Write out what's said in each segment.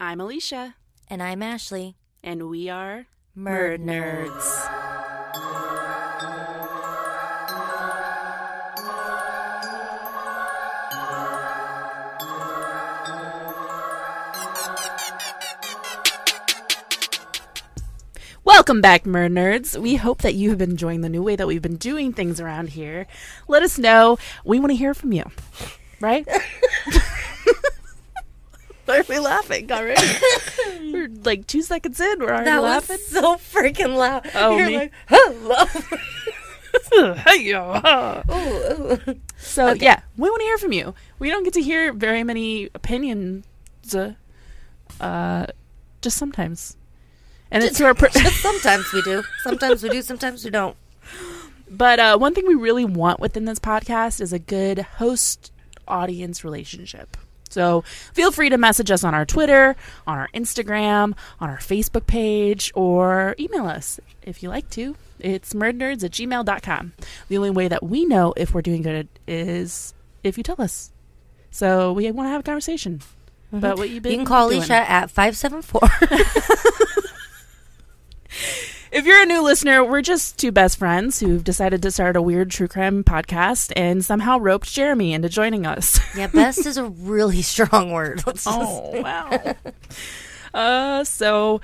I'm Alicia, And I'm Ashley. and we are Murd Nerds. Welcome back, Murd Nerds. We hope that you have been enjoying the new way that we've been doing things around here. Let us know. We want to hear from you, right? Why are we laughing already? We're like two seconds in. We're already That laughing. was so freaking loud. Oh, You're me? like, hello. hey, yo. Ooh. So yeah, we want to hear from you. We don't get to hear very many opinions, uh, just sometimes. And it's to our. Per- Just sometimes we do. Sometimes we do. Sometimes we don't. but uh, one thing we really want within this podcast is a good host-audience relationship. So feel free to message us on our Twitter, on our Instagram, on our Facebook page, or email us if you like to. It's murdnerds at gmail.com. The only way that we know if we're doing good is if you tell us. So we want to have a conversation mm-hmm. about what you've been You can call doing. Alicia at 574. If you're a new listener, we're just two best friends who've decided to start a weird true crime podcast and somehow roped Jeremy into joining us. yeah, best is a really strong word. Let's just- Oh wow. uh so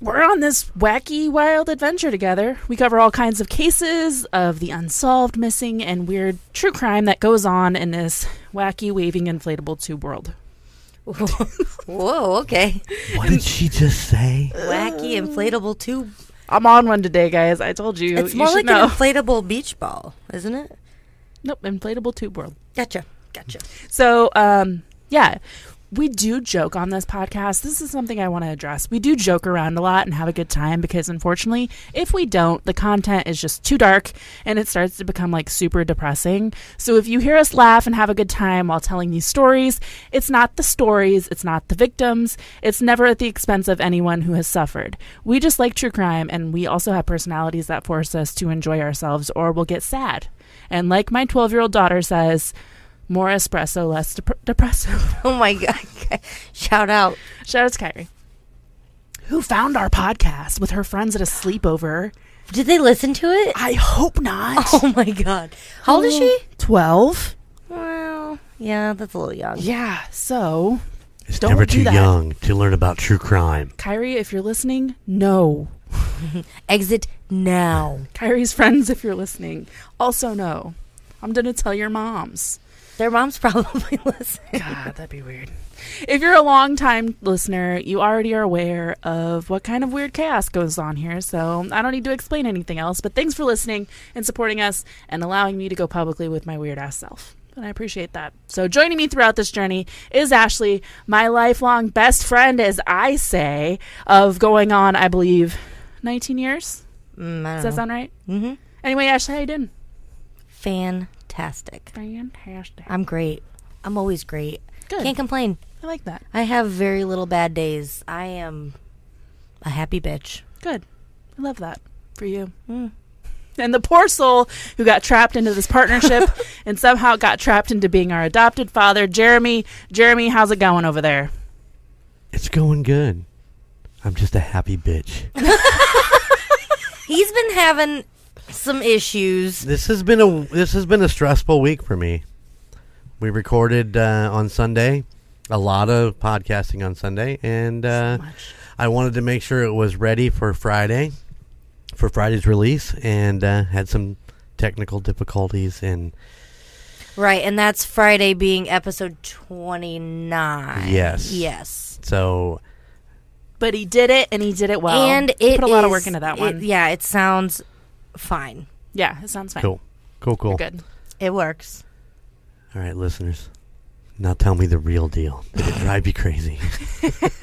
we're on this wacky wild adventure together. We cover all kinds of cases of the unsolved, missing, and weird true crime that goes on in this wacky waving inflatable tube world. Whoa, okay. What did she just say? Wacky inflatable tube. I'm on one today, guys. I told you. It's you more should like know. an inflatable beach ball, isn't it? nope, inflatable tube world. Gotcha. Gotcha. So, um, yeah, we do joke on this podcast. This is something I want to address. We do joke around a lot and have a good time because, unfortunately, if we don't, the content is just too dark and it starts to become like super depressing. So, if you hear us laugh and have a good time while telling these stories, it's not the stories, it's not the victims, it's never at the expense of anyone who has suffered. We just like true crime and we also have personalities that force us to enjoy ourselves or we'll get sad. And like my 12 year old daughter says, more espresso, less dep- depresso. Oh my god. Shout out. Shout out to Kyrie, who found our podcast with her friends at a sleepover. Did they listen to it? I hope not. Oh my god. How old is she? 12? Well, yeah, that's a little young. Yeah, so, It's Don't never do too that. young to learn about true crime. Kyrie, if you're listening, no. Exit now. Kyrie's friends, if you're listening, also no. I'm going to tell your moms. Their mom's probably listening. God, that'd be weird. If you're a long time listener, you already are aware of what kind of weird chaos goes on here, so I don't need to explain anything else. But thanks for listening and supporting us and allowing me to go publicly with my weird ass self. And I appreciate that. So joining me throughout this journey is Ashley, my lifelong best friend, as I say, of going on, I believe, 19 years. Mm, I Does that know. sound right? Mm-hmm. Anyway, Ashley, how you doing? Fantastic. Fantastic. I'm great. I'm always great. Good. Can't complain. I like that. I have very little bad days. I am a happy bitch. Good. I love that for you. Mm. And the poor soul who got trapped into this partnership and somehow got trapped into being our adopted father, Jeremy. Jeremy, how's it going over there? It's going good. I'm just a happy bitch. He's been having some issues. This has been a this has been a stressful week for me. We recorded uh, on Sunday, a lot of podcasting on Sunday, and uh, Much. I wanted to make sure it was ready for Friday, for Friday's release, and uh, had some technical difficulties. And Right, and that's Friday being episode 29. Yes. Yes. so But he did it and he did it well. and He it put a lot of work into that it- one. yeah, it sounds fine. Yeah, it sounds fine. cool, cool, cool. Good. It works. All right, listeners. Now tell me the real deal. Did it drive you crazy?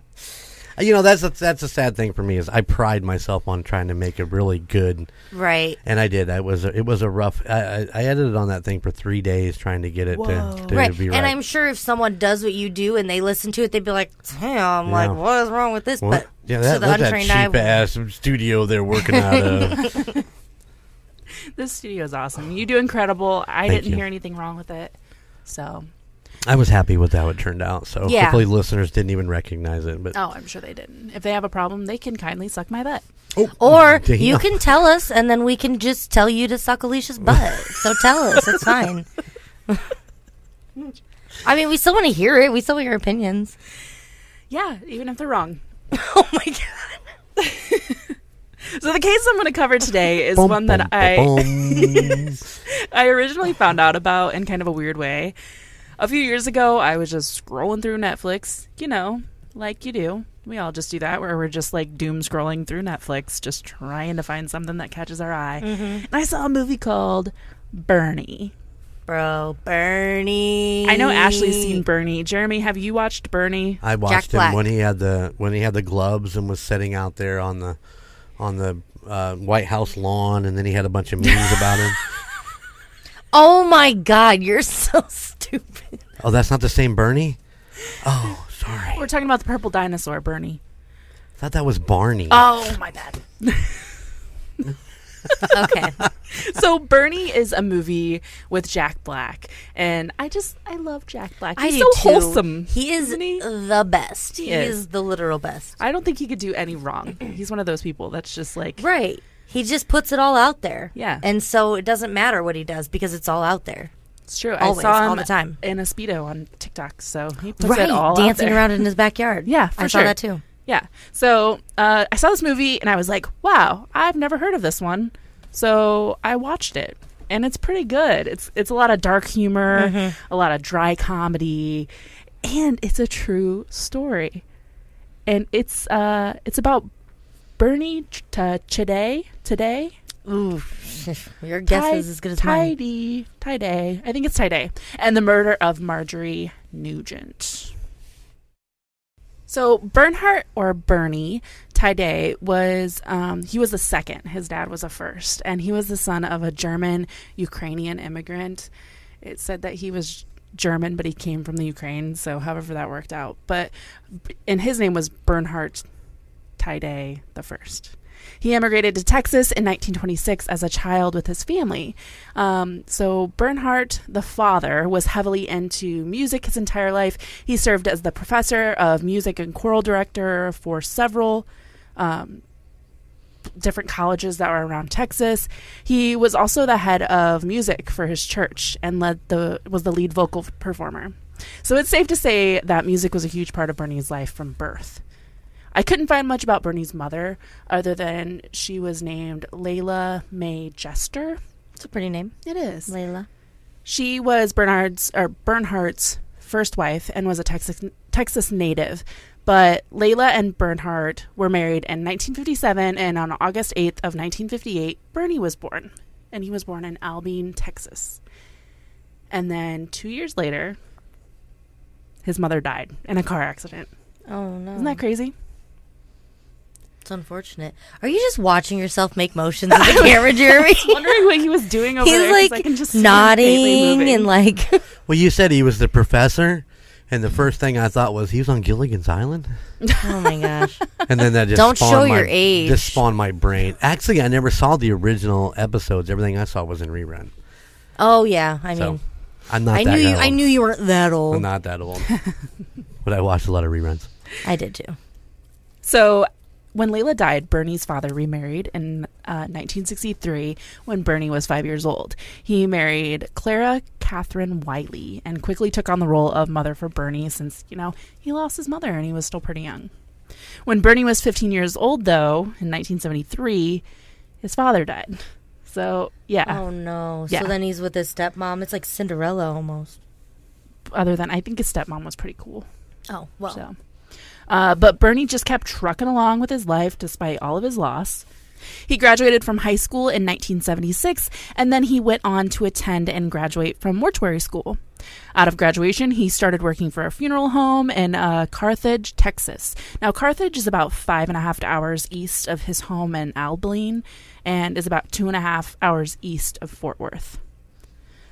you know, that's a, that's a sad thing for me. Is I pride myself on trying to make it really good, Right. and I did. I was a, it was a rough. I, I, I edited on that thing for three days trying to get it to, to right. be right. And I'm sure if someone does what you do and they listen to it, they'd be like, damn, Yeah. like, what is wrong with this? What? But yeah, to that, the that untrained eye, cheap ass studio they're working out of. This studio is awesome. You do incredible. I Thank didn't you. hear anything wrong with it. So I was happy with how it turned out. So Yeah. hopefully listeners didn't even recognize it. But Oh, I'm sure they didn't. If they have a problem, they can kindly suck my butt. Oh, or Damn. you can tell us, and then we can just tell you to suck Alicia's butt. so tell us, it's fine. I mean, we still want to hear it. We still want your opinions. Yeah, even if they're wrong. Oh my god! So the case I'm going to cover today is Bum, one bum, that I. I originally found out about in kind of a weird way. A few years ago, I was just scrolling through Netflix, you know, like you do. We all just do that, where we're just like doom scrolling through Netflix, just trying to find something that catches our eye. And I saw a movie called Bernie. Bro, Bernie. I know Ashley's seen Bernie. Jeremy, have you watched Bernie? I watched him Black. when he had the when he had the gloves and was sitting out there on the on the uh, White House lawn, and then he had a bunch of memes about him. Oh my god, you're so stupid. Oh, that's not the same Bernie. Oh, sorry. We're talking about the purple dinosaur, Bernie. I thought that was Barney. Oh, my bad. Okay. so Bernie is a movie with Jack Black, and I just I love Jack Black. He's do so too. wholesome. He is isn't he? the best. He, He is. is. the literal best. I don't think he could do any wrong. He's one of those people that's just like Right. He just puts it all out there. Yeah. And so it doesn't matter what he does because it's all out there. it's true. Always, I saw him all the time. in a speedo on TikTok, so he puts right. it all out Dancing around in his backyard. Yeah, for I saw that too. Yeah. So uh, I saw this movie and I was like, wow, I've never heard of this one. So I watched it. And it's pretty good. It's it's a lot of dark humor, Mm-hmm. a lot of dry comedy, and it's a true story. And it's uh it's about Bernie uh, today today Ooh, your guess is as good as mine. Tidy Tiday. I think it's Tiday. And the murder of Marjorie Nugent. So Bernhardt or Bernie Tiday was um, he was the second. His dad was a first, and he was the son of a German Ukrainian immigrant. It said that he was German, but he came from the Ukraine. So however that worked out, but and his name was Bernhardt Tiday the first. He immigrated to Texas in 1926 as a child with his family. Um, so Bernhardt, the father, was heavily into music his entire life. He served as the professor of music and choral director for several um, different colleges that were around Texas. He was also the head of music for his church and led the was the lead vocal performer. So it's safe to say that music was a huge part of Bernie's life from birth. I couldn't find much about Bernie's mother other than she was named Layla May Jester. It's a pretty name. It is. Layla. She was Bernard's or Bernhardt's first wife and was a Texas Texas native. But Layla and Bernhardt were married in 1957, and on August 8th of 1958, Bernie was born, and he was born in Albine, Texas. And then two years later, his mother died in a car accident. Oh no. Isn't that crazy? It's unfortunate. Are you just watching yourself make motions at the camera, Jeremy? Wondering what he was doing over He's there. 'cause I like can just see him faintly nodding moving. and like Well, you said he was the professor, and the mm-hmm. first thing I thought was he was on Gilligan's Island, Oh my gosh. and then that just Don't spawned show my, your age. Just spawned my brain. Actually, I never saw the original episodes. Everything I saw was in rerun. Oh yeah. I so mean I'm not I that knew you old. I knew you weren't that I'm old. not that old, but I watched a lot of reruns. I did too. So, when Layla died, Bernie's father remarried in uh, 1963 when Bernie was five years old. He married Clara Catherine Wiley and quickly took on the role of mother for Bernie since, you know, he lost his mother and he was still pretty young. When Bernie was 15 years old, though, in 1973, his father died. So, yeah, Oh no. Yeah. So then he's with his stepmom. It's like Cinderella almost. other than I think his stepmom was pretty cool. Oh well. So, uh, but Bernie just kept trucking along with his life despite all of his loss. He graduated from high school in 1976, and then he went on to attend and graduate from mortuary school. Out of graduation, he started working for a funeral home in uh, Carthage, Texas. Now, Carthage is about five and a half hours east of his home in Abilene, and is about two and a half hours east of Fort Worth.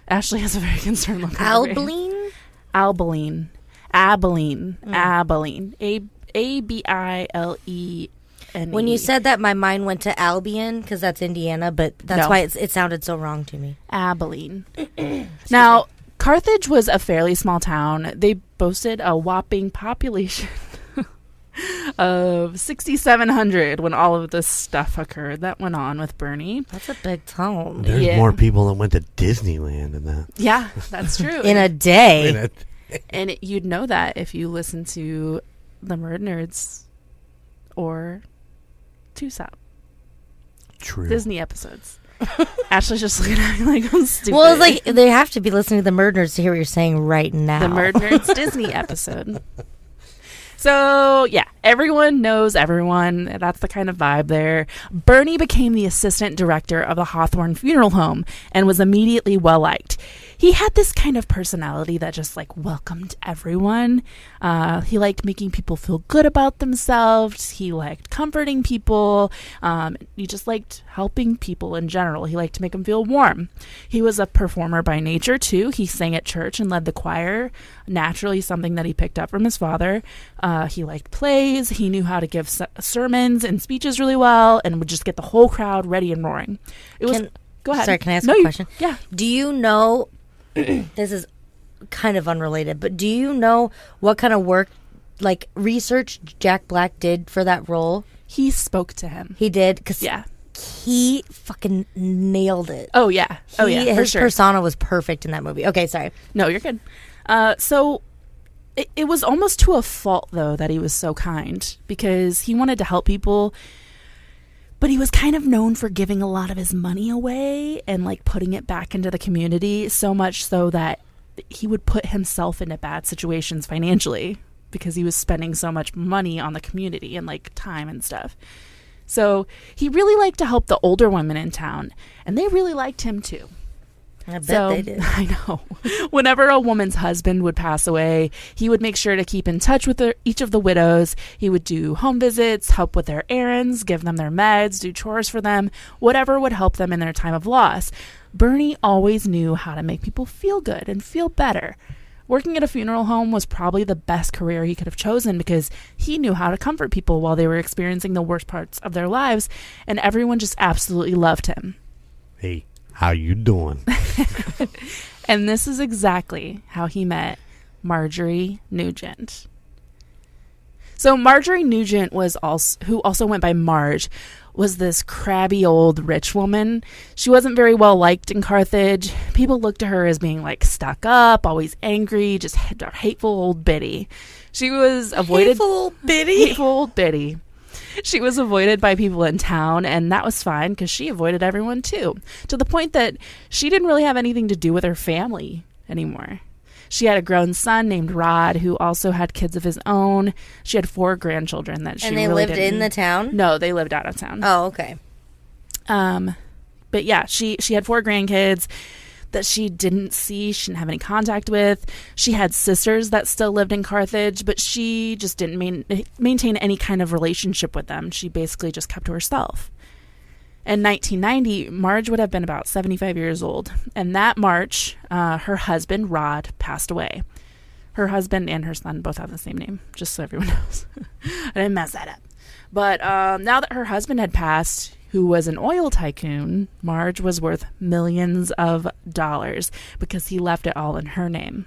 Ashley has a very concerned look. Albeline? Abilene. Abilene. Mm. Abilene. A A B I L E N. When you said that, my mind went to Albion because that's Indiana, but that's No. why it's, it sounded so wrong to me. Abilene. now, Carthage was a fairly small town. They boasted a whopping population of 6,700 when all of this stuff occurred that went on with Bernie. That's a big town. There's Yeah. more people that went to Disneyland than that. Yeah, that's true. In a day. In it. And it, you'd know that if you listen to the Murd Nerds or Tucson True. Disney episodes. Ashley's just looking at me like I'm stupid. well, it's like they have to be listening to the murderers to hear what you're saying right now. the Murd Nerds Disney episode. So, yeah, everyone knows everyone. That's the kind of vibe there. Bernie became the assistant director of the Hawthorne Funeral Home and was immediately well liked. He had this kind of personality that just like welcomed everyone. Uh, he liked making people feel good about themselves. He liked comforting people. Um, he just liked helping people in general. He liked to make them feel warm. He was a performer by nature, too. He sang at church and led the choir, naturally, something that he picked up from his father. Uh, he liked plays. He knew how to give se- sermons and speeches really well and would just get the whole crowd ready and roaring. It was. Can- go ahead. Sorry, can I ask No, a you- question? Yeah. Do you know? this is kind of unrelated, but do you know what kind of work, like research, Jack Black did for that role? He spoke to him. He did because Yeah. he fucking nailed it. Oh, yeah. Oh, He- yeah. For his sure. persona was perfect in that movie. Okay, sorry. No, you're good. Uh, so it, it was almost to a fault, though, that he was so kind because he wanted to help people, but he was kind of known for giving a lot of his money away and like putting it back into the community, so much so that he would put himself into bad situations financially because he was spending so much money on the community and like time and stuff. So he really liked to help the older women in town, and they really liked him too. I bet So they did. I know. Whenever a woman's husband would pass away, he would make sure to keep in touch with the, each of the widows. He would do home visits, help with their errands, give them their meds, do chores for them, whatever would help them in their time of loss. Bernie always knew how to make people feel good and feel better. Working at a funeral home was probably the best career he could have chosen because he knew how to comfort people while they were experiencing the worst parts of their lives, and everyone just absolutely loved him. Hey, how you doing? And this is exactly how he met Marjorie Nugent. So Marjorie Nugent was also who also went by Marge was this crabby old rich woman. She wasn't very well liked in Carthage. People looked to her as being like stuck up, always angry, just hateful old biddy. She was avoided Hateful bitty. hateful old biddy. She was avoided by people in town, and that was fine because she avoided everyone too, to the point that she didn't really have anything to do with her family anymore. She had a grown son named Rod who also had kids of his own. She had four grandchildren that she And they really lived didn't- in the town. No, they lived out of town. Oh, okay. Um, but yeah, she she had four grandkids that she didn't see, she didn't have any contact with. She had sisters that still lived in Carthage, but she just didn't main, maintain any kind of relationship with them. She basically just kept to herself. In 1990, Marge would have been about 75 years old, and that March, uh, her husband Rod passed away. Her husband and her son both have the same name, just so everyone knows. I didn't mess that up. But um, now that her husband had passed, who was an oil tycoon, Marge was worth millions of dollars because he left it all in her name.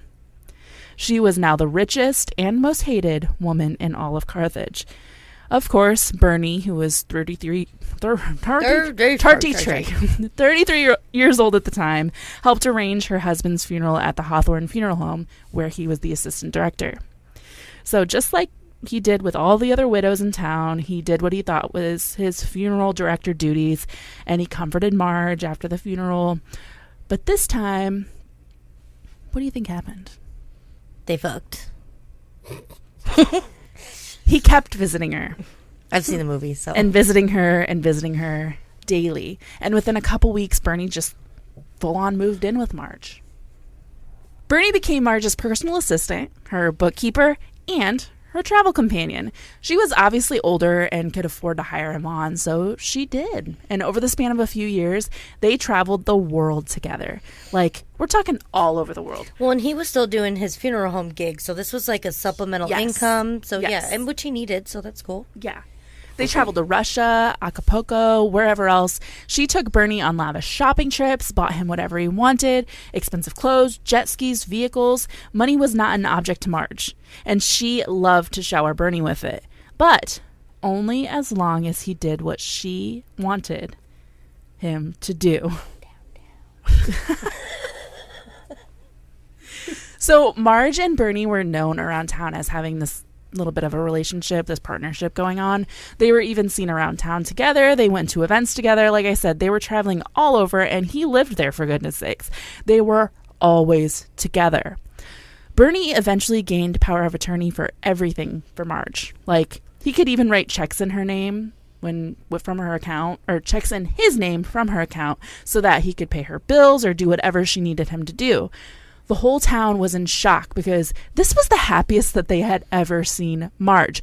She was now the richest and most hated woman in all of Carthage. Of course, Bernie, who was 33, 30 33 33 years old at the time, helped arrange her husband's funeral at the Hawthorne Funeral Home, where he was the assistant director. So, just like he did with all the other widows in town, he did what he thought was his funeral director duties, and he comforted Marge after the funeral. But this time, what do you think happened? They fucked. He kept visiting her. I've seen the movie, so and visiting her and visiting her daily. And within a couple weeks, Bernie just full on moved in with Marge. Bernie became Marge's personal assistant, her bookkeeper, and her travel companion. She was obviously older and could afford to hire him on, so she did. And over the span of a few years, they traveled the world together. Like, we're talking all over the world. Well, and he was still doing his funeral home gig, so this was like a supplemental Yes. income. So Yes. yeah, and which he needed, so that's cool. Yeah. They traveled to Russia, Acapulco, wherever else. She took Bernie on lavish shopping trips, bought him whatever he wanted expensive clothes, jet skis, vehicles. Money was not an object to Marge, and she loved to shower Bernie with it. But only as long as he did what she wanted him to do. so Marge and Bernie were known around town as having this little bit of a relationship, this partnership going on. They were even seen around town together. They went to events together. Like I said, they were traveling all over and he lived there for goodness sakes. They were always together. Bernie eventually gained power of attorney for everything for Marge. Like he could even write checks in her name when from her account or checks in his name from her account so that he could pay her bills or do whatever she needed him to do. The whole town was in shock because this was the happiest that they had ever seen Marge.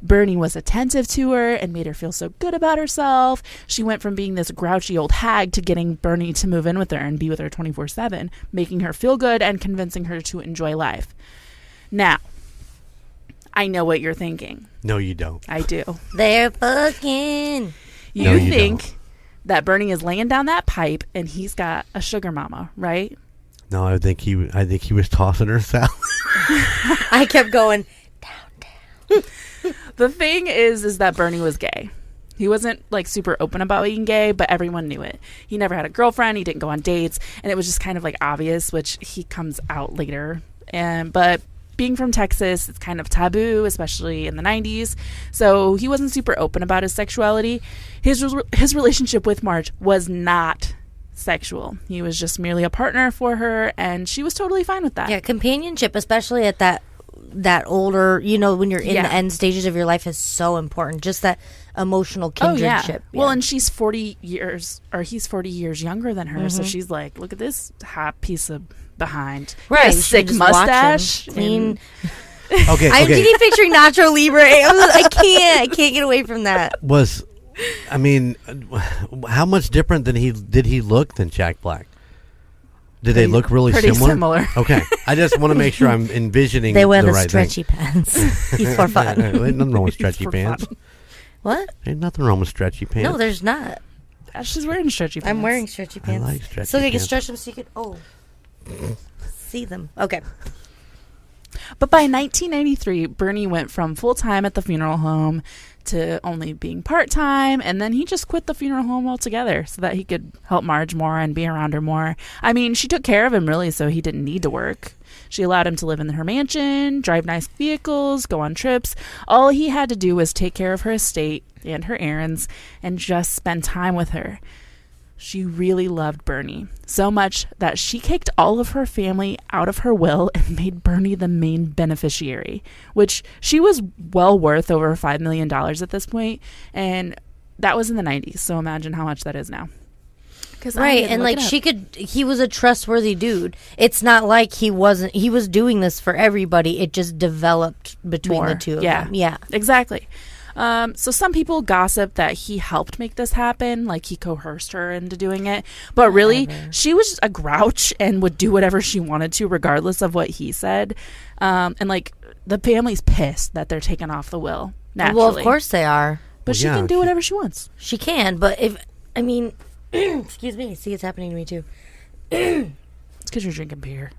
Bernie was attentive to her and made her feel so good about herself. She went from being this grouchy old hag to getting Bernie to move in with her and be with her 24 7, making her feel good and convincing her to enjoy life. Now, I know what you're thinking. No, you don't. I do. They're fucking. You, No, you think don't. that Bernie is laying down that pipe and he's got a sugar mama, right? No, I think he. I think he was tossing her salad. I kept going. Downtown. the thing is, is that Bernie was gay. He wasn't like super open about being gay, but everyone knew it. He never had a girlfriend. He didn't go on dates, and it was just kind of like obvious, which he comes out later. And but being from Texas, it's kind of taboo, especially in the '90s. So he wasn't super open about his sexuality. His his relationship with Marge was not sexual. He was just merely a partner for her, and she was totally fine with that. Yeah, companionship, especially at that that older, you know, when you're in Yeah. the end stages of your life, is so important. Just that emotional Oh yeah. kindredship. Well, and she's forty years, or he's forty years younger than her, Mm-hmm. so she's like, look at this hot piece of behind, right, a you should sick just watch him mustache, clean. and- Okay, I'm okay. keep picturing Nacho Libre. I, was- I can't. I can't get away from that. was, I mean, uh, how much different than he did he look than Jack Black? Did they look really pretty similar? similar. Okay, I just want to make sure I'm envisioning They wear the the, right stretchy pants. He's for thing. fun. Ain't nothing wrong with stretchy pants. fun. what? Ain't nothing wrong with stretchy pants. No, there's not. Yeah, she's wearing stretchy pants. I'm wearing stretchy pants. I pants. like stretchy so you can stretch them so you can oh see them. Okay. But by 1993, Bernie went from full time at the funeral home to only being part time, and then he just quit the funeral home altogether so that he could help Marge more and be around her more. I mean, she took care of him really, so he didn't need to work. She allowed him to live in her mansion, drive nice vehicles, go on trips. All he had to do was take care of her estate and her errands and just spend time with her. She really loved Bernie so much that she kicked all of her family out of her will and made Bernie the main beneficiary, which she was well worth over $5 million at this point, And that was in the 90s. So imagine how much that is now. Right, and like she could, he was a trustworthy dude. It's not like he wasn't. He was doing this for everybody. It just developed between More. the two of Yeah. them. Yeah, Exactly. Um, so some people gossip that he helped make this happen, like he coerced her into doing it. But really, Whatever. she was a grouch and would do whatever she wanted to, regardless of what he said. Um, and like the family's pissed that they're taken off the will. Naturally. well, of course they are. but Well, she yeah, can do whatever she wants. She can, but if I mean, excuse me. See, it's happening to me too. It's because you're drinking beer.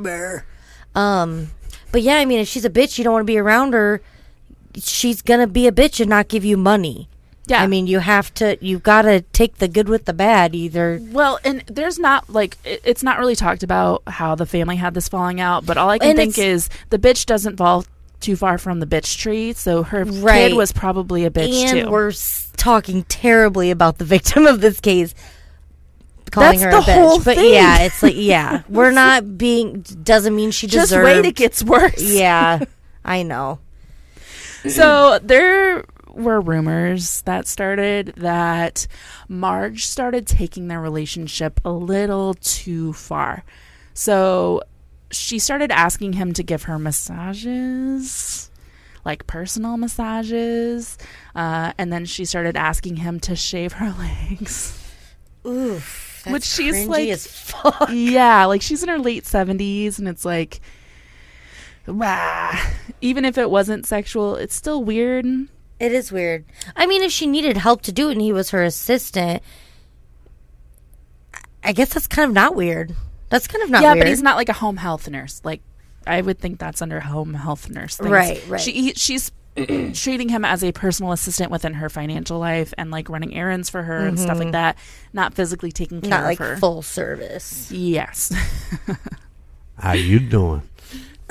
beer. Um, but yeah, I mean, if she's a bitch, you don't want to be around her. She's gonna be a bitch and not give you money. Yeah, I mean, you have to. You've gotta take the good with the bad. Either Well, and there's not like it- it's not really talked about how the family had this falling out, but all I can And think is the bitch doesn't fall too far from the bitch tree, so her Right. kid was probably a bitch and too. we're talking terribly about the victim of this case. Calling That's her the a bitch, but thing. yeah, it's like yeah, we're not being doesn't mean she Just wait, it gets worse. yeah, I know. So there were rumors that started that Marge started taking their relationship a little too far. So she started asking him to give her massages, like personal massages, uh, and then she started asking him to shave her legs. Oof, Which she's like- as fuck. yeah, like she's in her late 70s, and it's like, rah. even if it wasn't sexual, it's still weird. It is weird. I mean, if she needed help to do it and he was her assistant, I guess that's kind of not weird. That's kind of not yeah, weird. but he's not like a home health nurse. Like I would think that's under home health nurse. Things. Right, right. She he- she's treating him as a personal assistant within her financial life and like running errands for her and stuff like that. Not physically taking care Mm-hmm. not like of her. full service. yes. How you doing?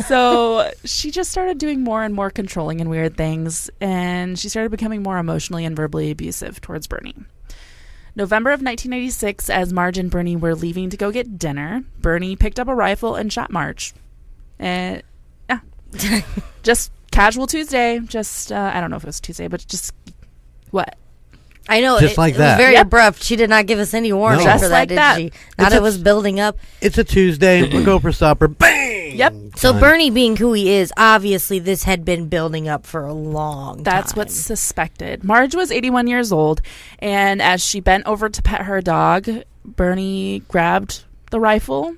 So she just started doing more and more controlling and weird things, and she started becoming more emotionally and verbally abusive towards Bernie. November of 1996, as Marge and Bernie were leaving to go get dinner, Bernie picked up a rifle and shot Marge. And yeah, just casual Tuesday. Just uh, I don't know if it was Tuesday, but just what? I know. Just it, like it that. was very Yep. abrupt. She did not give us any warning No. for that, like did that. she? Not It's it was building up. It's a Tuesday. we'll go for supper. Bang. Yep. So Done. Bernie being who he is, obviously this had been building up for a long That's time. what's suspected. Marge was 81 years old, and as she bent over to pet her dog, Bernie grabbed the rifle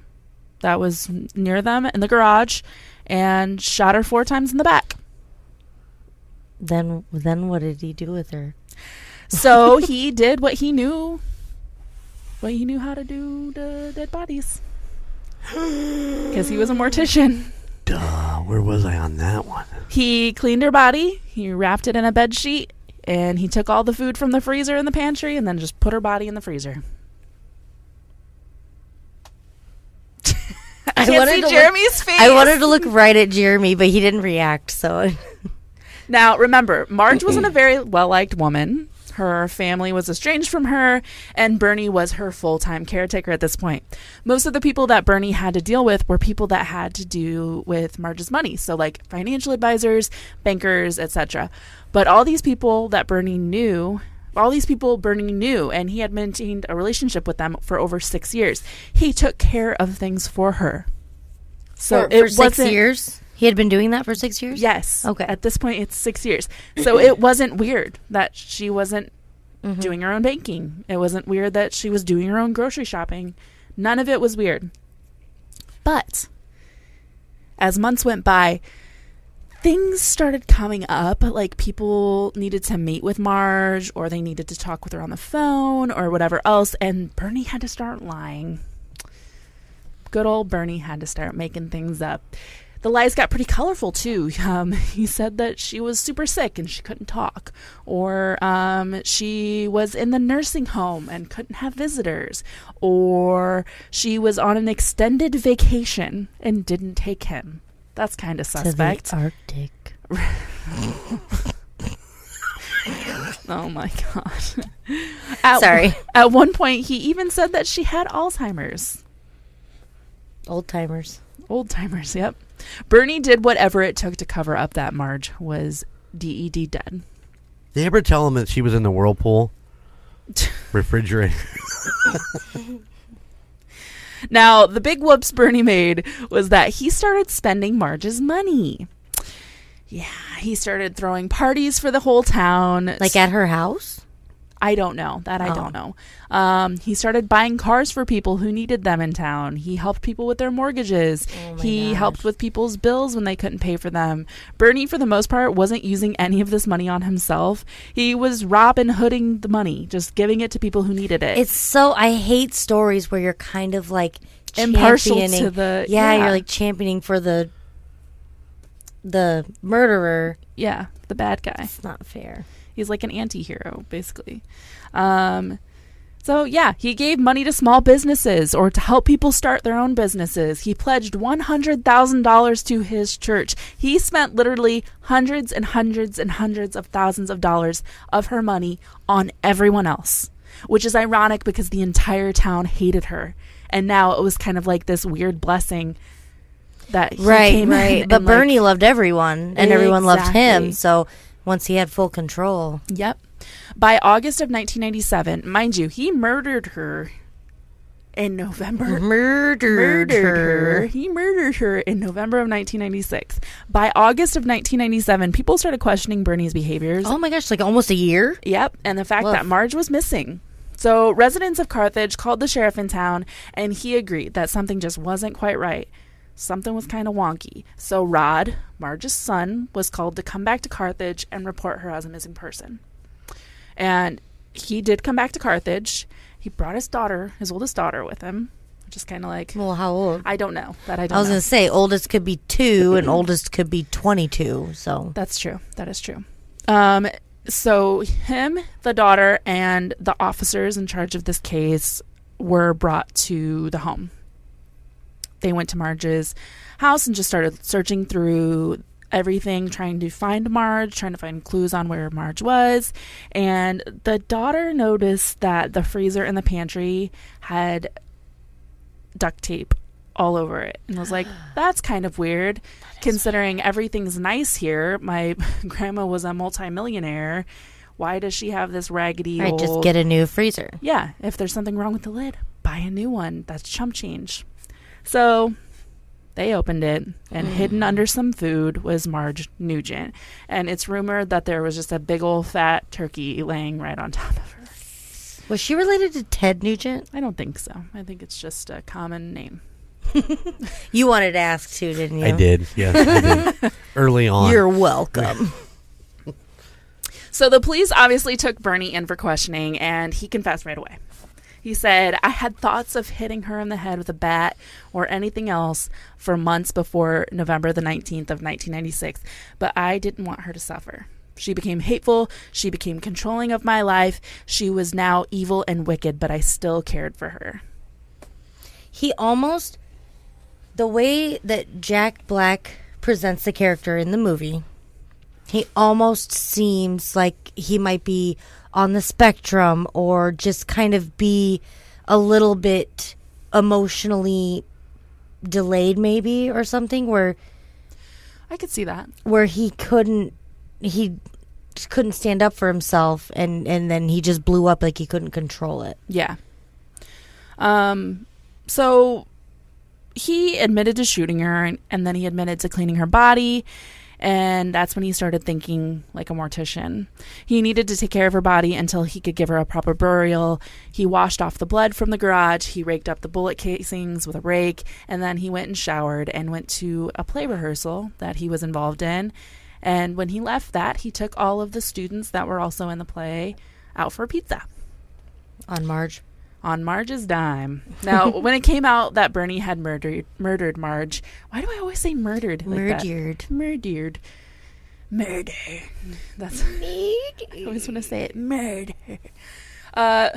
that was near them in the garage and shot her four times in the back. Then then what did he do with her? So he did what he knew, what he knew how to do to dead bodies, because he was a mortician. Duh. Where was I on that one? He cleaned her body, he wrapped it in a bed sheet, and he took all the food from the freezer in the pantry and then just put her body in the freezer. I, can't wanted see to look- Jeremy's face. I wanted to look right at Jeremy, but he didn't react. So Now, remember, Marge wasn't a very well liked woman. Her family was estranged from her, and Bernie was her full time caretaker at this point. Most of the people that Bernie had to deal with were people that had to do with Marge's money, so like financial advisors, bankers, etc. But all these people that Bernie knew, all these people Bernie knew, and he had maintained a relationship with them for over six years. He took care of things for her. So for, it for 6 wasn't- years, he had been doing that for six years. Yes. Okay. At this point, it's six years. So it wasn't weird that she wasn't Mm-hmm. doing her own banking. It wasn't weird that she was doing her own grocery shopping. None of it was weird. But as months went by, things started coming up. Like people needed to meet with Marge, or they needed to talk with her on the phone, or whatever else. And Bernie had to start lying. Good old Bernie had to start making things up the lies got pretty colorful too. Um, he said that she was super sick and she couldn't talk, or um, she was in the nursing home and couldn't have visitors, or she was on an extended vacation and didn't take him. That's kind of suspect. To the. Arctic. Oh my god. At, Sorry. At one point, he even said that she had Alzheimer's. Old timers. Old timers, yep. Bernie did whatever it took to cover up that Marge was DED dead. Did they ever tell him that she was in the whirlpool refrigerator? Now, the big whoops Bernie made was that he started spending Marge's money. Yeah, he started throwing parties for the whole town. Like at her house? I don't know. That I Oh. don't know. Um, he started buying cars for people who needed them in town. He helped people with their mortgages. Oh he gosh. helped with people's bills when they couldn't pay for them. Bernie, for the most part, wasn't using any of this money on himself. He was Robin Hooding the money, just giving it to people who needed it. It's so I hate stories where you're kind of like Impartial to the- yeah, yeah. you're like championing for the the murderer. yeah, the bad guy. It's not fair. He's like an anti-hero, basically. Um, so yeah, he gave money to small businesses or to help people start their own businesses. He pledged one hundred thousand dollars to his church. He spent literally hundreds and hundreds and hundreds of thousands of dollars of her money on everyone else, which is ironic because the entire town hated her, and now it was kind of like this weird blessing that right, right. But and, like- Bernie loved everyone, and everyone loved him. So once he had full control, Yep. By August of 1997, mind you, he murdered her in November. murdered, Murdered her. her. He murdered her in November of 1996. By August of 1997, people started questioning Bernie's behaviors. Oh my gosh, like almost a year. Yep, and the fact that Marge was missing. So residents of Carthage called the sheriff in town, and he agreed that something just wasn't quite right. Something was kind of wonky. So Rod, Marge's son, was called to come back to Carthage and report her as a missing person. And he did come back to Carthage. He brought his daughter, his oldest daughter, with him, which is kind of like Well, how old? I don't know that I don't I was know. gonna say oldest could be two and oldest could be twenty-two. So That's true. That is true. Um, so him, the daughter, and the officers in charge of this case were brought to the home. They went to Marge's house and just started searching through everything, trying to find Marge, trying to find clues on where Marge was. And the daughter noticed that the freezer in the pantry had duct tape all over it and was like, that's kind of weird considering everything's nice here. My grandma was a multimillionaire. Why does she have this raggedy right, old just get a new freezer. yeah, if there's something wrong with the lid, buy a new one. That's chump change. So they opened it, and mm. hidden under some food was Marge Nugent. And it's rumored that there was just a big old fat turkey laying right on top of her. Was she related to Ted Nugent? I don't think so. I think it's just a common name. You wanted to ask too, didn't you? I did. Yes, I did. Early on. You're welcome. So the police obviously took Bernie in for questioning, and he confessed right away. He said, I had thoughts of hitting her in the head with a bat or anything else for months before November the 19th of 1996, but I didn't want her to suffer. She became hateful. She became controlling of my life. She was now evil and wicked, but I still cared for her. he almost the way that Jack Black presents the character in the movie, he almost seems like he might be on the spectrum or just kind of be a little bit emotionally delayed maybe or something where I could see that. where he couldn't he just couldn't stand up for himself and and then he just blew up like he couldn't control it. Yeah. Um, so he admitted to shooting her and, and then he admitted to cleaning her body. And that's when he started thinking like a mortician. He needed to take care of her body until he could give her a proper burial. He washed off the blood from the garage. He raked up the bullet casings with a rake. And then he went and showered and went to a play rehearsal that he was involved in. And when he left that, he took all of the students that were also in the play out for pizza On Marge. On Marge's dime. Now, when it came out that Bernie had murdered murdered Marge, why do I always say murdered? Like that? Murdered. Murdered. Murder. That's me. I always want to say it. Murder. Uh,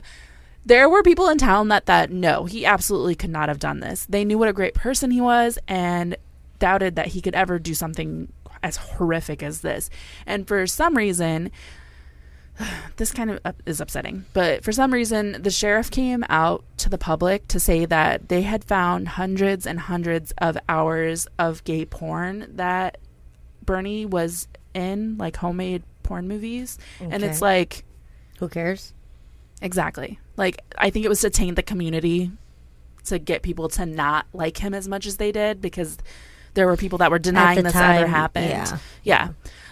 there were people in town that that no, he absolutely could not have done this. They knew what a great person he was and doubted that he could ever do something as horrific as this. And for some reason, this kind of is upsetting, but for some reason, the sheriff came out to the public to say that they had found hundreds and hundreds of hours of gay porn that Bernie was in, like homemade porn movies. And it's like, Who cares? exactly. Like, I think it was to taint the community to get people to not like him as much as they did because there were people that were denying this ever time, happened. yeah. Yeah.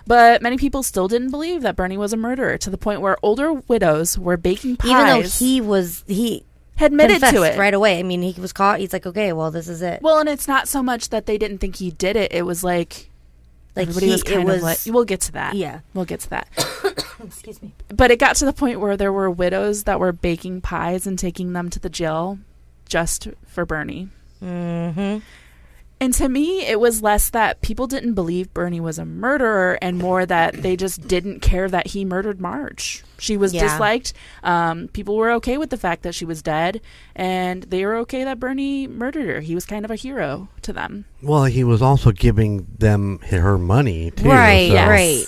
But many people still didn't believe that Bernie was a murderer to the point where older widows were baking pies. Even though he was he had admitted to it. right away. I mean, he was caught. He's like, okay, well, this is it. Well, and it's not so much that they didn't think he did it. It was like, Like everybody he, was kind it was, of like, we'll get to that. yeah. We'll get to that. Excuse me. But it got to the point where there were widows that were baking pies and taking them to the jail just for Bernie. Mm-hmm. And to me, it was less that people didn't believe Bernie was a murderer and more that they just didn't care that he murdered Marge. She was Yeah. disliked. Um, people were okay with the fact that she was dead, and they were okay that Bernie murdered her. He was kind of a hero to them. Well, he was also giving them her money too. Right, so- Yes. right.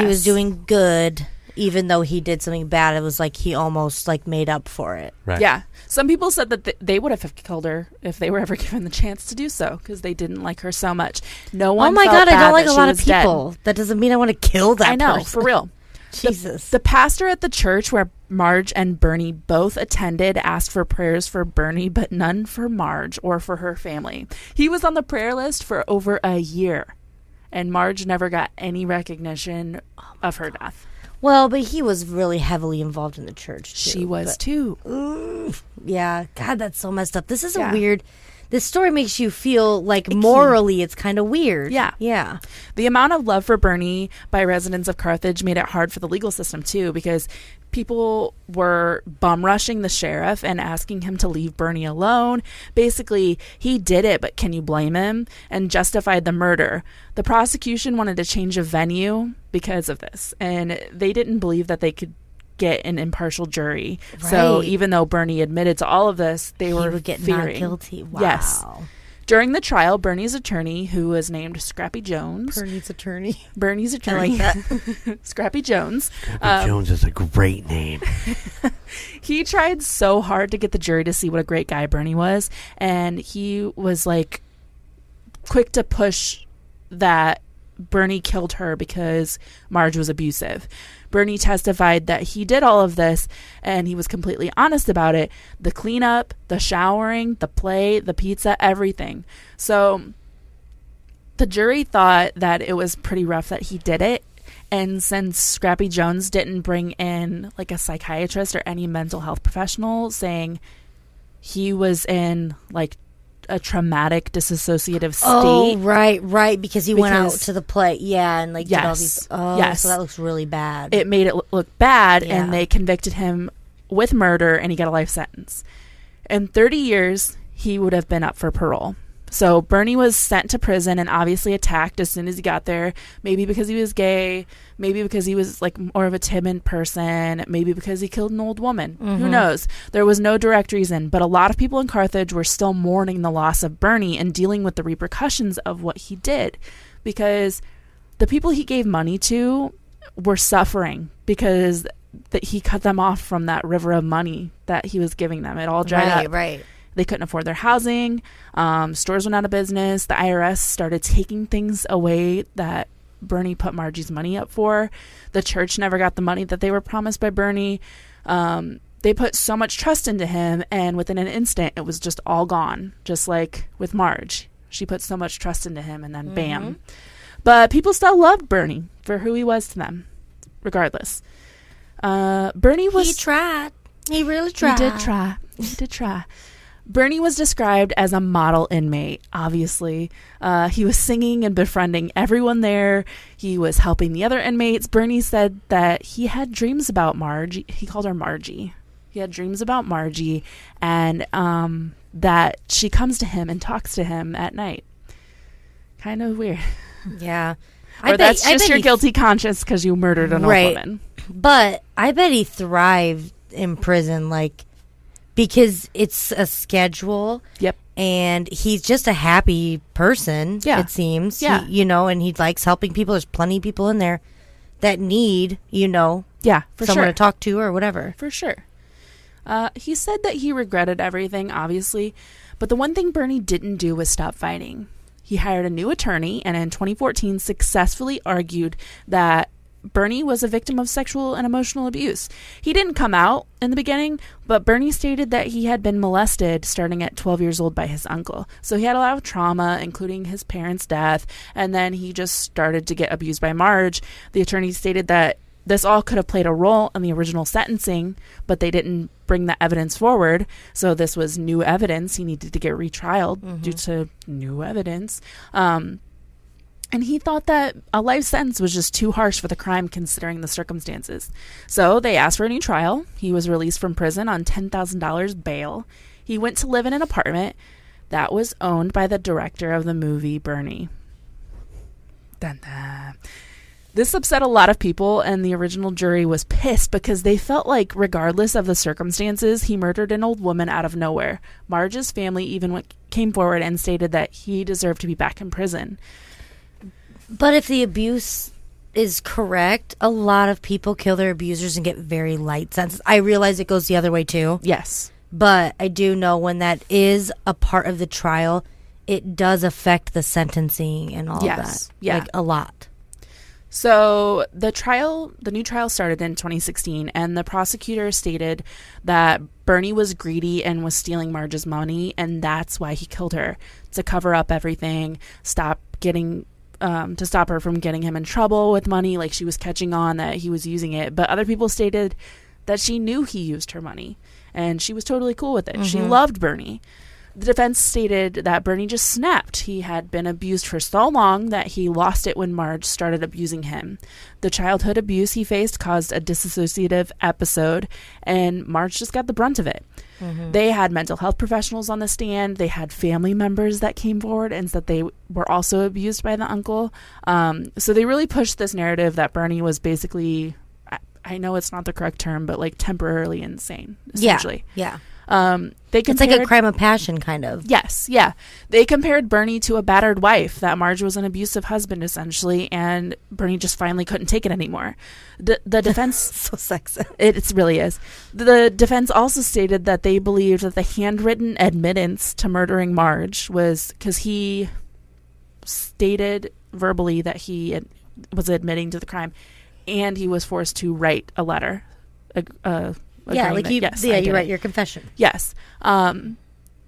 He was doing good, even though he did something bad. It was like he almost like made up for it. Right. Yeah. Some people said that th- they would have killed her if they were ever given the chance to do so because they didn't like her so much. No oh one. oh my felt god, I bad don't like a lot of was dead. people. That doesn't mean I want to kill that I know, person. for real. Jesus. The pastor at the church where Marge and Bernie both attended asked for prayers for Bernie, but none for Marge or for her family. He was on the prayer list for over a year, and Marge never got any recognition oh of her death. Well, but he was really heavily involved in the church. Too, She was but- too. Ooh, yeah, God, that's so messed up. This is Yeah. a weird. This story makes you feel like morally it's kind of weird. Yeah. Yeah. The amount of love for Bernie by residents of Carthage made it hard for the legal system too, because people were bum rushing the sheriff and asking him to leave Bernie alone. Basically, he did it, but can you blame him? And justified the murder. The prosecution wanted to change a venue because of this, and they didn't believe that they could get an impartial jury. So even though Bernie admitted to all of this, they He were would get fearing. not guilty. Wow. Yes. During the trial, Bernie's attorney, who was named Scrappy Jones, Bernie's attorney. Bernie's attorney, Scrappy Jones, um, Jones is a great name. he tried so hard to get the jury to see what a great guy Bernie was, and he was like quick to push that Bernie killed her because Marge was abusive. Bernie testified that he did all of this and he was completely honest about it the cleanup, the showering, the play, the pizza, everything. So the jury thought that it was pretty rough that he did it. And since Scrappy Jones didn't bring in like a psychiatrist or any mental health professional saying he was in like a traumatic dissociative oh, state. Oh, right, right. Because he went out to the play. Yeah, and like did all these. Oh, Yes. so that looks really bad. it made it look bad Yeah. and they convicted him with murder and he got a life sentence. In 30 years, he would have been up for parole. So Bernie was sent to prison and obviously attacked as soon as he got there. Maybe because he was gay, maybe because he was like more of a timid person, maybe because he killed an old woman. Who mm-hmm. knows? There was no direct reason, but a lot of people in Carthage were still mourning the loss of Bernie and dealing with the repercussions of what he did because the people he gave money to were suffering because that he cut them off from that river of money that he was giving them. It all dried right, up. right. They couldn't afford their housing. Um, stores went out of business. The IRS started taking things away that Bernie put Margie's money up for. The church never got the money that they were promised by Bernie. Um, they put so much trust into him, and within an instant, it was just all gone. Just like with Marge, she put so much trust into him, and then bam. But people still loved Bernie for who he was to them, regardless. Uh, Bernie was he tried. He really tried. he did try. He did try. Bernie was described as a model inmate, obviously. Uh, he was singing and befriending everyone there. He was helping the other inmates. Bernie said that he had dreams about Marge. He called her Margie. He had dreams about Margie and um, that she comes to him and talks to him at night. Kind of weird. Yeah. or that's I just bet your he- guilty conscience because you murdered an Right. old woman. But I bet he thrived in prison, like because it's a schedule. Yep. And he's just a happy person. Yeah. It seems. He- Yeah. you know, and he likes helping people. There's plenty of people in there that need, you know, Yeah, for someone sure. to talk to or whatever. For sure. Uh, he said that he regretted everything, obviously, but the one thing Bernie didn't do was stop fighting. He hired a new attorney and in 2014 successfully argued that Bernie was a victim of sexual and emotional abuse. He didn't come out in the beginning, but Bernie stated that he had been molested starting at 12 years old by his uncle. So he had a lot of trauma, including his parents' death, and then he just started to get abused by Marge. The attorney stated that this all could have played a role in the original sentencing, but they didn't bring the evidence forward. So this was new evidence. He needed to get retrialed due to new evidence. Um, and he thought that a life sentence was just too harsh for the crime considering the circumstances. So they asked for a new trial. He was released from prison on $10,000 bail. He went to live in an apartment that was owned by the director of the movie Bernie. Dun, dun. This upset a lot of people, and the original jury was pissed because they felt like, regardless of the circumstances, he murdered an old woman out of nowhere. Marge's family even went, came forward and stated that he deserved to be back in prison. But if the abuse is correct, a lot of people kill their abusers and get very light sentences. I realize it goes the other way too, Yes. but I do know when that is a part of the trial, it does affect the sentencing and all Yes. that. Yeah. Like a lot. So the trial, the new trial started in 2016, and the prosecutor stated that Bernie was greedy and was stealing Marge's money, and that's why he killed her to cover up everything, stop getting. Um, to stop her from getting him in trouble with money, like she was catching on that he was using it. But other people stated that she knew he used her money and she was totally cool with it. She loved Bernie. The defense stated that Bernie just snapped. He had been abused for so long that he lost it when Marge started abusing him. The childhood abuse he faced caused a dissociative episode, and Marge just got the brunt of it. They had mental health professionals on the stand. They had family members that came forward and said they were also abused by the uncle. Um, so they really pushed this narrative that Bernie was basically, I, I know it's not the correct term, but like temporarily insane, essentially. Yeah. Um, they It's like a crime of passion, kind of. Yes, yeah. They compared Bernie to a battered wife, that Marge was an abusive husband, essentially, and Bernie just finally couldn't take it anymore. The, the defense So sexist. it it's really is. The defense also stated that they believed that the handwritten admittance to murdering Marge was because he stated verbally that he ad- was admitting to the crime, and he was forced to write a letter. A, a, Yeah, like you. yes, yeah, you write it. your confession. Yes. Um,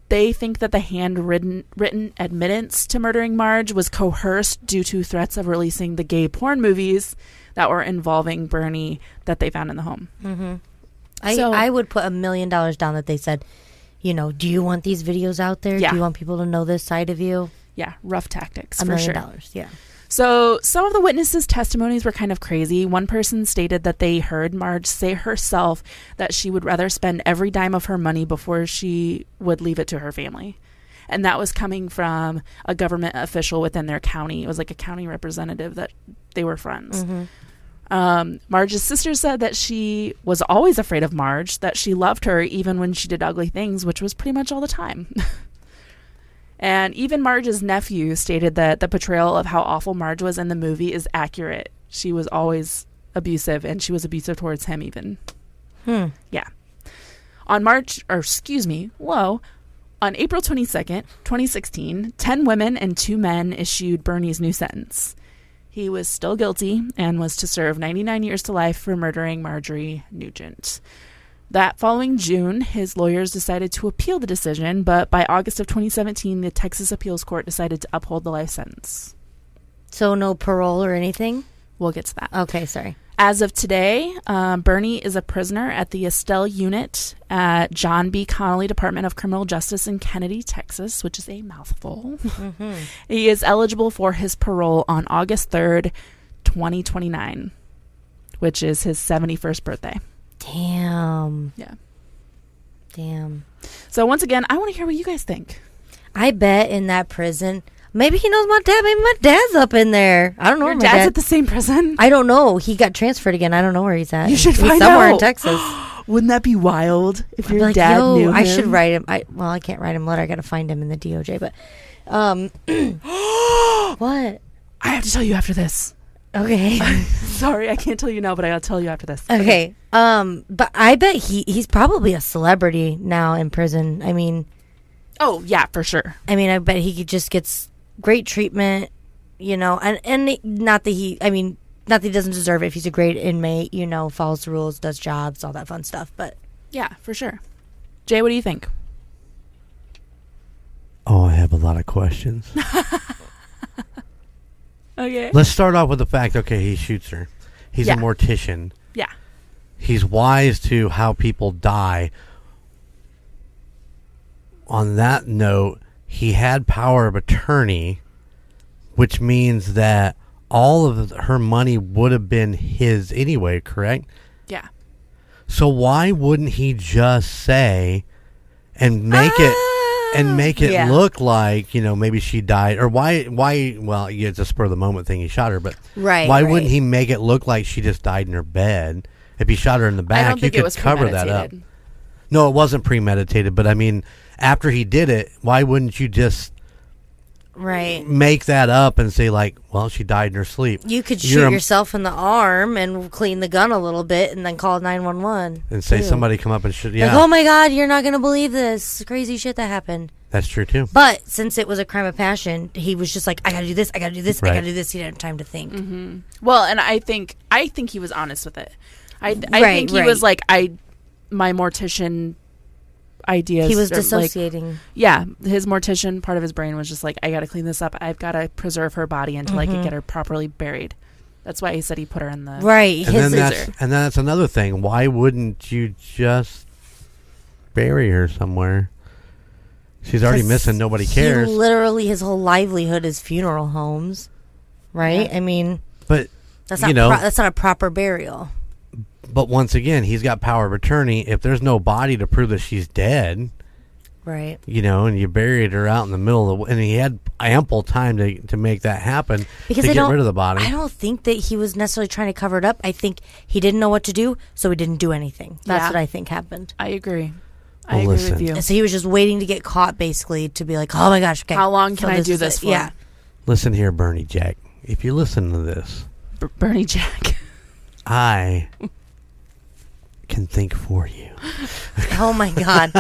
they think that the handwritten written admittance to murdering Marge was coerced due to threats of releasing the gay porn movies that were involving Bernie that they found in the home. Mm-hmm. I So- I would put a million dollars down that they said, you know, do you want these videos out there? Yeah. Do you want people to know this side of you? Yeah, rough tactics A for million sure. dollars. Yeah. So, some of the witnesses' testimonies were kind of crazy. One person stated that they heard Marge say herself that she would rather spend every dime of her money before she would leave it to her family. And that was coming from a government official within their county. It was like a county representative that they were friends. Um, Marge's sister said that she was always afraid of Marge, that she loved her even when she did ugly things, which was pretty much all the time. and even Marge's nephew stated that the portrayal of how awful Marge was in the movie is accurate. She was always abusive, and she was abusive towards him, even. Hmm. Yeah. On March, or excuse me, whoa. On April 22nd, 2016, 10 women and 2 men issued Bernie's new sentence. He was still guilty and was to serve 99 years to life for murdering Marjorie Nugent. That following June, his lawyers decided to appeal the decision, but by August of 2017, the Texas Appeals Court decided to uphold the life sentence. So no parole or anything. We'll get to that. Okay, sorry. As of today, um, Bernie is a prisoner at the Estelle Unit at John B. Connally Department of Criminal Justice in Kenedy, Texas, which is a mouthful. he is eligible for his parole on August 3rd, 2029, which is his 71st birthday. Damn. Yeah. Damn. So, once again, I want to hear what you guys think. I bet in that prison, maybe he knows my dad. Maybe my dad's up in there. I don't know. Your where my dad's dad- at the same prison? I don't know. He got transferred again. I don't know where he's at. You should He's find somewhere in out. Texas. Wouldn't that be wild if I'd your like, dad knew him? I should write him. I well, I can't write him a letter. I got to find him in the DOJ. But, um, what? I have to tell you after this. Okay. Sorry, I can't tell you now, but I'll tell you after this. okay. Um, but I bet he he's probably a celebrity now in prison. I mean, Oh, yeah, for sure. I mean, I bet he just gets great treatment. You know, and and not that he. I mean, not that he doesn't deserve it. If he's a great inmate, you know, follows the rules, does jobs, all that fun stuff. But Yeah, for sure. Jay, what do you think? Oh, I have a lot of questions. Okay. Let's start off with the fact. Okay, he shoots her. He's Yeah. a mortician. Yeah. He's wise to how people die. On that note, he had power of attorney, which means that all of her money would have been his anyway, correct? Yeah. So why wouldn't he just say and make it ah. And make it Yeah. look like you know maybe she died or why why well yeah, it's a spur of the moment thing he shot her but Right, why right. wouldn't he make it look like she just died in her bed if he shot her in the back you could cover that up no it wasn't premeditated but I mean after he did it why wouldn't you just right. make that up and say like well she died in her sleep You could You're shoot a- yourself in the arm and clean the gun a little bit, and then call nine one one. and say somebody come up and shoot yeah Like, oh my God, you're not gonna believe this crazy shit that happened. that's true too But since it was a crime of passion, he was just like, I gotta do this, I gotta do this, I gotta do this. He didn't have time to think. Mm-hmm. Well, and I think I think he was honest with it. I I Right, think he right. was like I my mortician ideas. He was are, like- dissociating. yeah, his mortician part of his brain was just like I got to clean this up. I've got to preserve her body until I can get her properly buried. That's why he said he put her in the right. and then His, that's and then that's another thing. Why wouldn't you just bury her somewhere? She's already missing. Nobody he cares. literally, his whole livelihood is funeral homes, right? Yeah. I mean, but that's not You know- pro- that's not a proper burial. But once again, he's got power of attorney. If there's no body to prove that she's dead, Right. you know, and you buried her out in the middle of the, and he had ample time to to make that happen Because to I get rid of the body. I don't think that he was necessarily trying to cover it up. I think he didn't know what to do, so he didn't do anything. That's Yeah. what I think happened. I agree. I Well, agree listen. with you. And so he was just waiting to get caught, basically, to be like, "Oh my gosh, okay, How long so can I do this for? Yeah, Listen here, Bernie Jack. If you listen to this, B- Bernie Jack. I can think for you, Oh my god,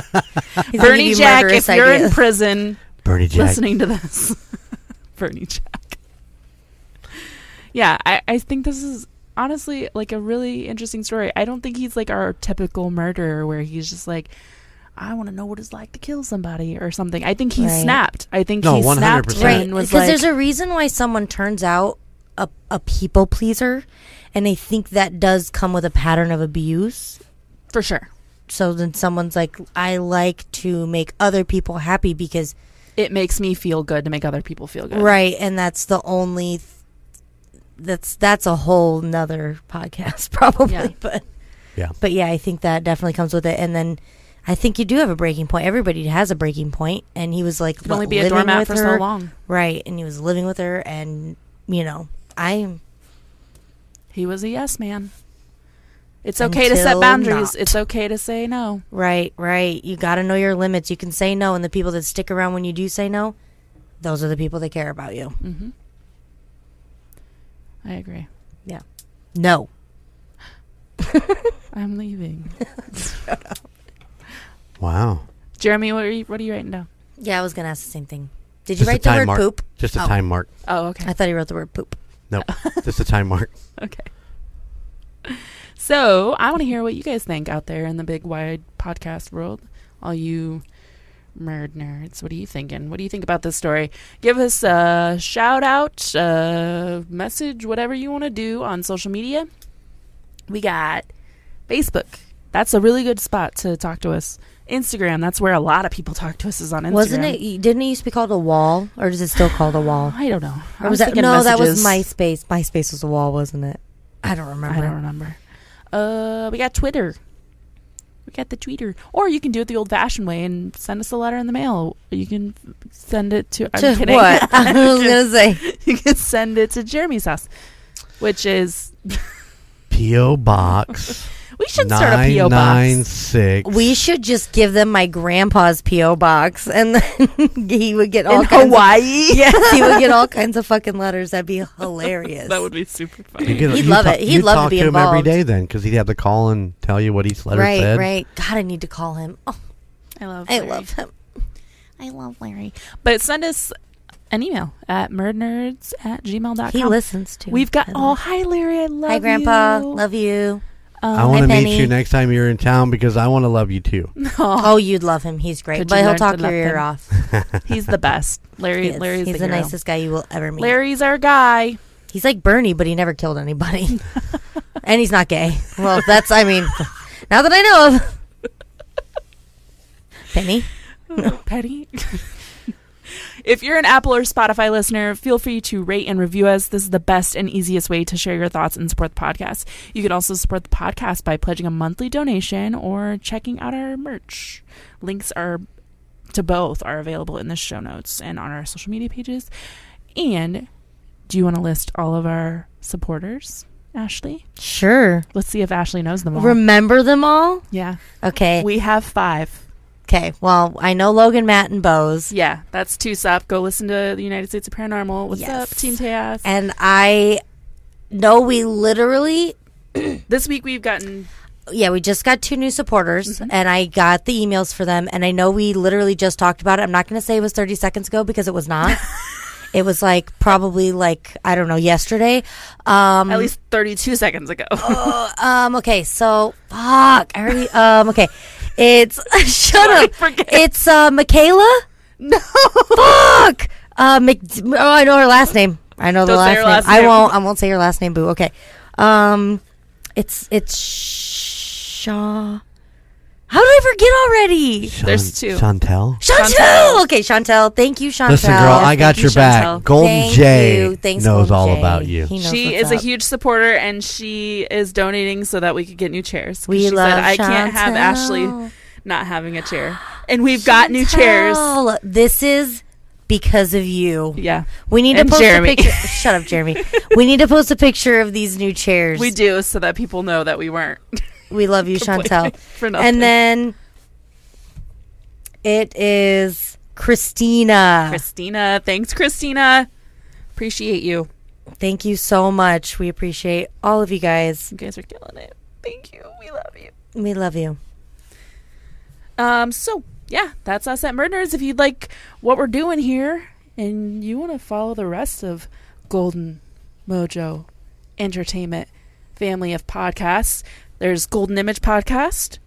Bernie Jack, murderous if you're in prison Bernie Jack. listening to this, Bernie Jack. Yeah, I, I think this is honestly like a really interesting story. I don't think he's like our typical murderer where he's just like, I want to know what it's like to kill somebody or something. I think he Right. snapped. I think No, he snapped 100%. right? Because like, there's a reason why someone turns out a a people pleaser, and I think that does come with a pattern of abuse. for sure. So then someone's like, I like to make other people happy because It makes me feel good to make other people feel good. Right, and that's the only. Th- that's that's a whole nother podcast, probably. Yeah. But Yeah. but yeah, I think that definitely comes with it. And then I think you do have a breaking point. Everybody has a breaking point, and he was like Can what, only be a doormat for her. so long. right? And he was living with her, and you know, I He was a yes man. It's okay to set Until boundaries. not. It's okay to say no. right, right. You got to know your limits. You can say no, and the people that stick around when you do say no, those are the people that care about you. hmm I agree. Yeah. No, I'm leaving. Wow. Jeremy, what are you what are you writing down? yeah, I was gonna ask the same thing. Did you Just a write the time word mark. poop? Just a Oh. time mark. Oh, okay. I thought he wrote the word poop. Nope. just a time mark. Okay. So I want to hear what you guys think out there in the big wide podcast world. All you Murd Nerds, what are you thinking? What do you think about this story? Give us a shout out, a message, whatever you want to do on social media. We got Facebook. That's a really good spot to talk to us. Instagram. That's where a lot of people talk to us. Is on Instagram. Wasn't it? Didn't it used to be called a wall, or is it still called a wall? I don't know. I Or was that thinking no? That was. MySpace. MySpace was a wall, wasn't it? I don't remember. I don't remember. Uh, we got Twitter. We got the tweeter, or you can do it the old-fashioned way and send us a letter in the mail. You can send it to. I'm To kidding. what? I was gonna say. you can send it to Jeremy's house, which is P.O. Box we should start a PO box. 996. We should just give them my grandpa's PO box, and then he would get all in kinds Hawaii. Of, yes, he would get all kinds of fucking letters. That'd be hilarious. that would be super You funny. could- He'd love ta- it. He'd you love to talk be to him every involved. day then because he'd have to call and tell you what each letter right, said. right. right. God, I need to call him. Oh, I love. I love him. I love Larry. But send us an email at murdnerds at gmail.com. He listens to. We've got. Oh, hi, Larry. I love you. Hi, Grandpa. you. Love you. Um, I want to meet Penny. you next time you're in town because I want to love you too. Oh, you'd love him. He's great, Could but you he'll learn talk to your love ear him? off. He's the best. Larry. He is. Larry's He's the, the hero. nicest guy you will ever meet. Larry's our guy. He's like Bernie, but he never killed anybody. and he's not gay. Well, that's, I mean, now that I know of. Penny? Petty. If you're an Apple or Spotify listener, feel free to rate and review us. This is the best and easiest way to share your thoughts and support the podcast. You can also support the podcast by pledging a monthly donation or checking out our merch. Links are to both are available in the show notes and on our social media pages. And do you want to list all of our supporters, Ashley? Sure. Let's see if Ashley knows them all. Remember them all? yeah. Okay. We have five. Okay. Well, I know Logan, Matt, and Bose. Yeah, that's two sup. Go listen to the United States of Paranormal. What's Yes. up, Team Teas? And I know we literally, This week we've gotten yeah, we just got two new supporters, Mhm. and I got the emails for them. And I know we literally just talked about it. I'm not going to say it was 30 seconds ago because it was not. it was like probably like, I don't know, yesterday. Um, at least 32 seconds ago. Oh, um. Okay. So fuck. I already. Um. Okay. It's shut up. forget. It's uh Michaela. no. Fuck. Uh. Mc, oh, I know her last name. I know the Don't say last her name. last I name. won't. I won't say your last name. Boo. Okay. Um. It's it's Shaw. How did I forget already? Shan- There's two. Chantel. Chantel. Chantel. Okay, Chantel. Thank you, Chantel. Listen, girl, I got you, your back. Chantel. Golden Thank Jay you. Thanks, knows Golden all Jay. about you. He knows She what's is a up. huge supporter, and she is donating so that we could get new chairs. 'Cause We she love said I can't have Chantel. Ashley not having a chair, and we've got new chairs. Chantel, This is because of you. Yeah, We need And to post Jeremy. a picture. Shut up, Jeremy. we need to post a picture of these new chairs. we do so that people know that we weren't. We love you, Chantel. for nothing. And then it is Christina. Christina, thanks, Christina. Appreciate you. Thank you so much. We appreciate all of you guys. You guys are killing it. Thank you. We love you. We love you. Um, so yeah, that's us at Murd Nerds. If you'd like what we're doing here and you want to follow the rest of Golden Mojo Entertainment family of podcasts, there's Golden Image Podcast,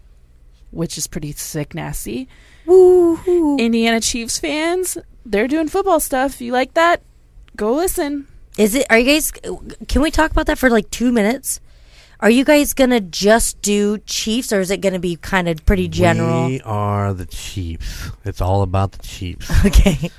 which is pretty sick nasty. Woo! Indiana Chiefs fans, they're doing football stuff. If you like that, go listen. Is it? Are you guys? Can we talk about that for like two minutes? Are you guys gonna just do Chiefs, or is it gonna be kind of pretty general? We are the Chiefs. It's all about the Chiefs. Okay.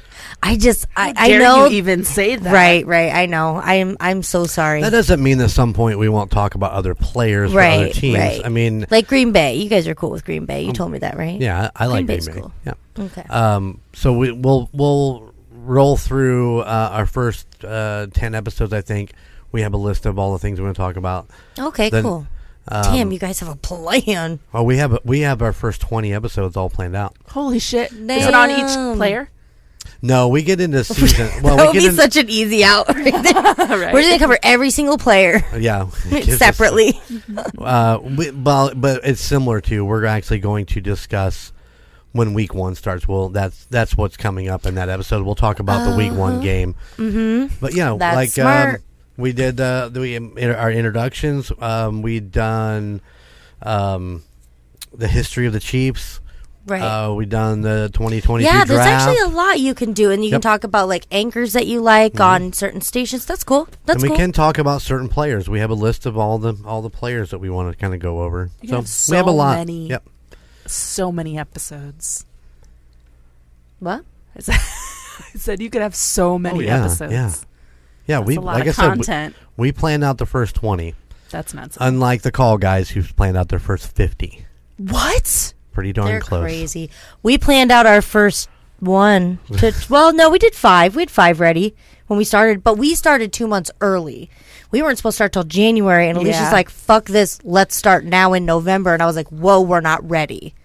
I just I, I Dare know you even say that? right right I know I'm I'm so sorry. That doesn't mean at some point we won't talk about other players or other Right, teams. right. I mean, like Green Bay, you guys are cool with Green Bay. You told me that, right? Um, yeah, I, I like Green Green Bay. cool. Yeah. Okay. Um, so we, we'll we'll roll through uh, our first uh, ten episodes. I think we have a list of all the things we're going to talk about. okay. then, cool. Um, Damn, you guys have a plan. Oh, we have we have our first twenty episodes all planned out. Holy shit! Is it on each player? No, we get into season. Well, that we would get be in, such an easy out. Right right. We're just gonna cover every single player yeah it gives us- separately. Uh, we, well, but it's similar to we're actually going to discuss when week one starts. Well, that's that's what's coming up in that episode. We'll talk about the week one game. Mm-hmm. But yeah, That's like smart. Um, we did uh, the, we, our introductions. Um, we done um, the history of the Chiefs. Right. Uh, we done the 2022 yeah, there's draft. actually a lot you can do, and you can talk about like anchors that you like on certain stations. That's cool. That's and we cool. can talk about certain players. We have a list of all the all the players that we want to kind of go over. You so, have we have a lot. many. Yep. So many episodes. what? I said, I said you could have so many Oh, yeah, episodes. yeah. Yeah, That's we a lot like of I said, we, we planned out the first 20. That's nuts. Unlike the call guys who planned out their first 50. what? Pretty darn They're close. crazy. We planned out our first one. To, well, no, we did five. We had five ready when we started, but we started two months early. We weren't supposed to start till January, and Alicia's Yeah. like, "Fuck this, let's start now in November." And I was like, "Whoa, we're not ready,"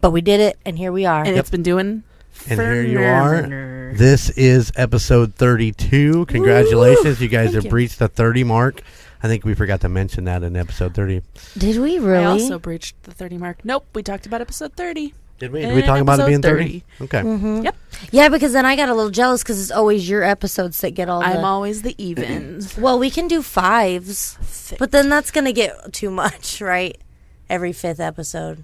but we did it, and here we are. And it's been doing. And here you are. This is episode 32. Congratulations. You guys Thank have you. breached the 30 mark. I think we forgot to mention that in episode 30. did we really? I also breached the 30 mark. Nope, we talked about episode 30. Did we? Did we talk about it being 30? Okay. Mm-hmm. Yep. yeah, because then I got a little jealous because it's always your episodes that get all the. I'm always the even. well, we can do fives, Thick. but then that's gonna get too much, right? Every fifth episode.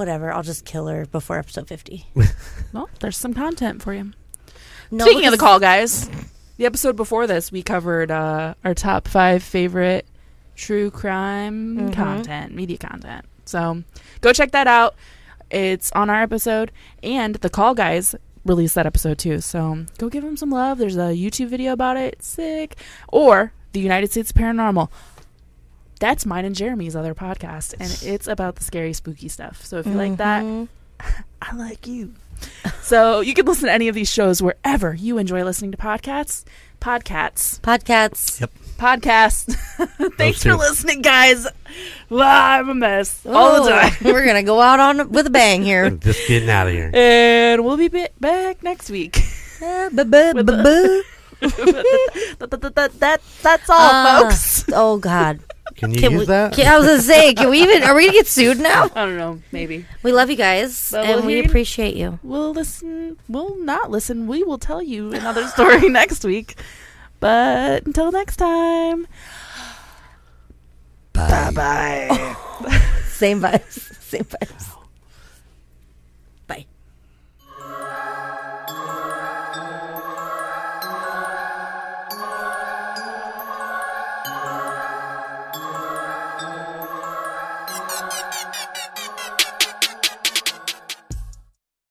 No. Whatever. I'll just kill her before episode fifty. Well, there's some content for you. No, Speaking of the call, guys, the episode before this, we covered uh, our top five favorite true crime Mhm. content, media content. So go check that out. It's on our episode, and the call guys released that episode too. So go give them some love. There's a YouTube video about it. Sick. Or the United States Paranormal. That's mine and Jeremy's other podcast, and it's about the scary, spooky stuff. So if you like that, Mhm. I like you. so you can listen to any of these shows wherever you enjoy listening to podcasts. Podcasts. podcasts. Yep. Podcasts. Thanks for listening, guys. Well, I'm a mess all the Oh, time. We're gonna go out on with a bang here. Just getting out of here. And we'll be back next week. Uh, bu- bu- With bu- bu. That, that, that, that- that's all, Ah, folks. Oh God. Can you Can use we, that? can- I was gonna say, can we even? Are we gonna get sued now? I don't know. Maybe We love you guys, But and we'll we hear- appreciate you. we'll listen. We'll not listen. We will tell you another story next week. But until next time. Bye bye. Same vibes. Same vibes.